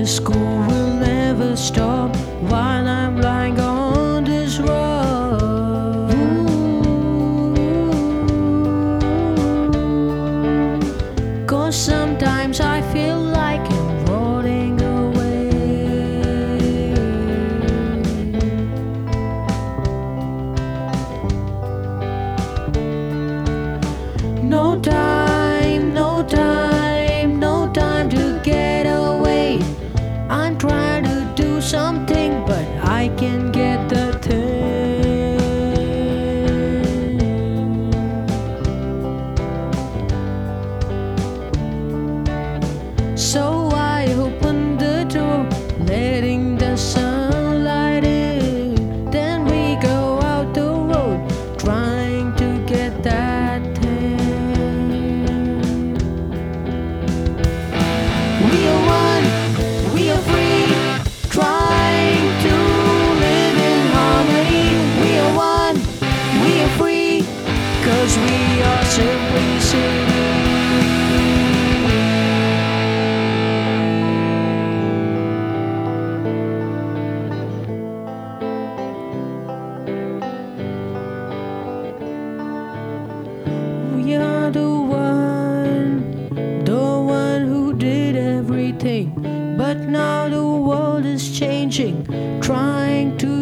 The school will never stop while I'm lying on this road. Cause sometimes I feel like I'm rolling away. No time, The one, the one who did everything. But now the world is changing, trying to.